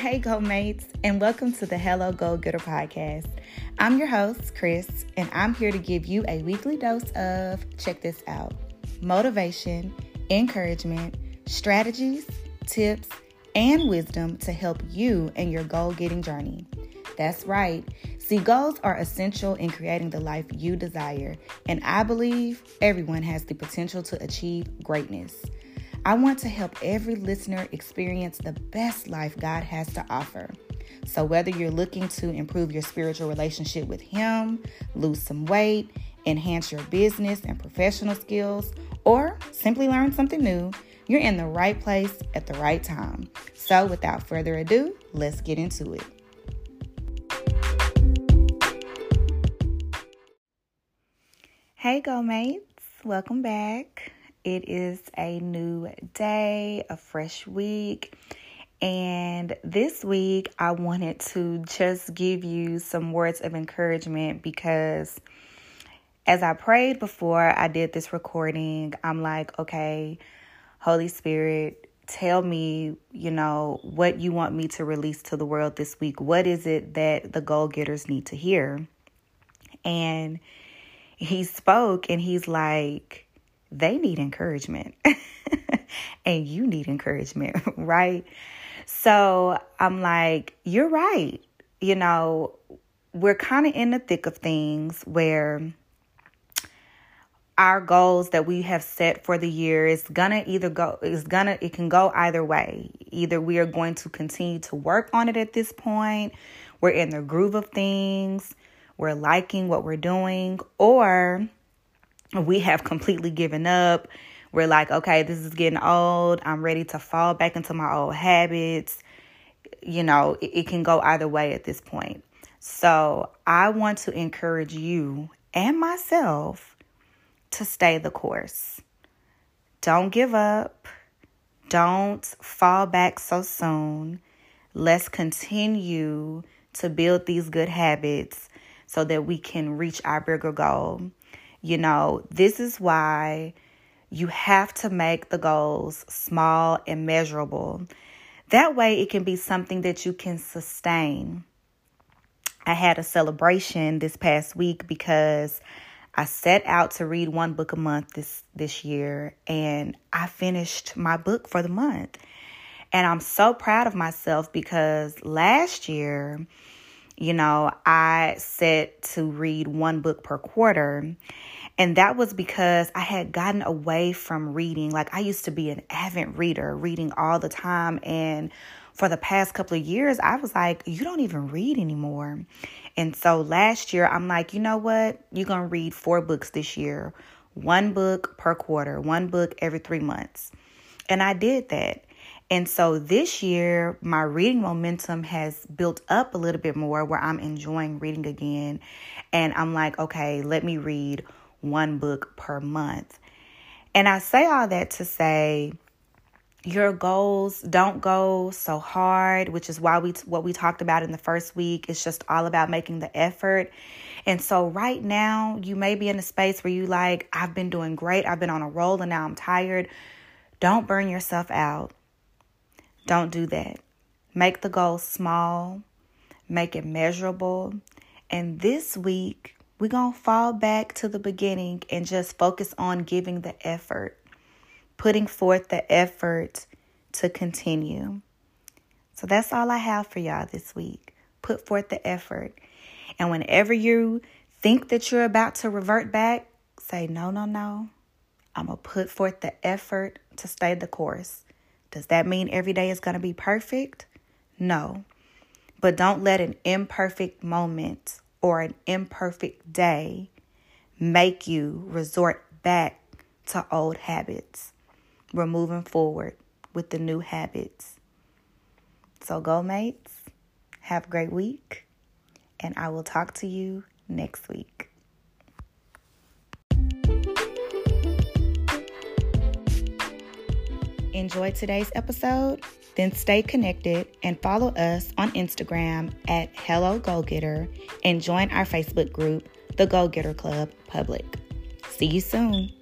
Hey, Go Mates, and welcome to the Hello Goal Getter podcast. I'm your host, Kris, and I'm here to give you a weekly dose of check this out motivation, encouragement, strategies, tips, and wisdom to help you in your goal getting journey. That's right. See, goals are essential in creating the life you desire, and I believe everyone has the potential to achieve greatness. I want to help every listener experience the best life God has to offer. So, whether you're looking to improve your spiritual relationship with Him, lose some weight, enhance your business and professional skills, or simply learn something new, you're in the right place at the right time. So, without further ado, let's get into it. Hey, Go Mates, welcome back. It is a new day, a fresh week. And this week, I wanted to just give you some words of encouragement because as I prayed before I did this recording, I'm like, okay, Holy Spirit, tell me, you know, what you want me to release to the world this week. What is it that the goal getters need to hear? And he spoke and he's like, they need encouragement and you need encouragement, right? So I'm like, you're right. You know, we're kind of in the thick of things where our goals that we have set for the year is gonna either go is gonna it can go either way either we are going to continue to work on it at this point we're in the groove of things we're liking what we're doing or we have completely given up. We're like, okay, this is getting old. I'm ready to fall back into my old habits. You know, it, it can go either way at this point. So I want to encourage you and myself to stay the course. Don't give up. Don't fall back so soon. Let's continue to build these good habits so that we can reach our bigger goal. You know, this is why you have to make the goals small and measurable. That way, it can be something that you can sustain. I had a celebration this past week because I set out to read one book a month this this year and I finished my book for the month. And I'm so proud of myself because last year, you know, I set to read one book per quarter and that was because I had gotten away from reading. Like I used to be an avid reader, reading all the time. And for the past couple of years, I was like, you don't even read anymore. And so last year, I'm like, you know what? You're going to read four books this year, one book per quarter, one book every three months. And I did that. And so this year, my reading momentum has built up a little bit more where I'm enjoying reading again. And I'm like, okay, let me read one book per month. And I say all that to say your goals don't go so hard, which is why we what we talked about in the first week. It's just all about making the effort. And so right now, you may be in a space where you like, I've been doing great. I've been on a roll and now I'm tired. Don't burn yourself out. Don't do that. Make the goal small, make it measurable. And this week, we're going to fall back to the beginning and just focus on giving the effort, putting forth the effort to continue. So that's all I have for y'all this week. Put forth the effort. And whenever you think that you're about to revert back, say, no, no, no. I'm going to put forth the effort to stay the course. Does that mean every day is going to be perfect? No. But don't let an imperfect moment or an imperfect day make you resort back to old habits. We're moving forward with the new habits. So, go mates, have a great week, and I will talk to you next week. Enjoy today's episode? Then stay connected and follow us on Instagram at Hello Goal Getter and join our Facebook group, the Goal Getter Club Public. See you soon.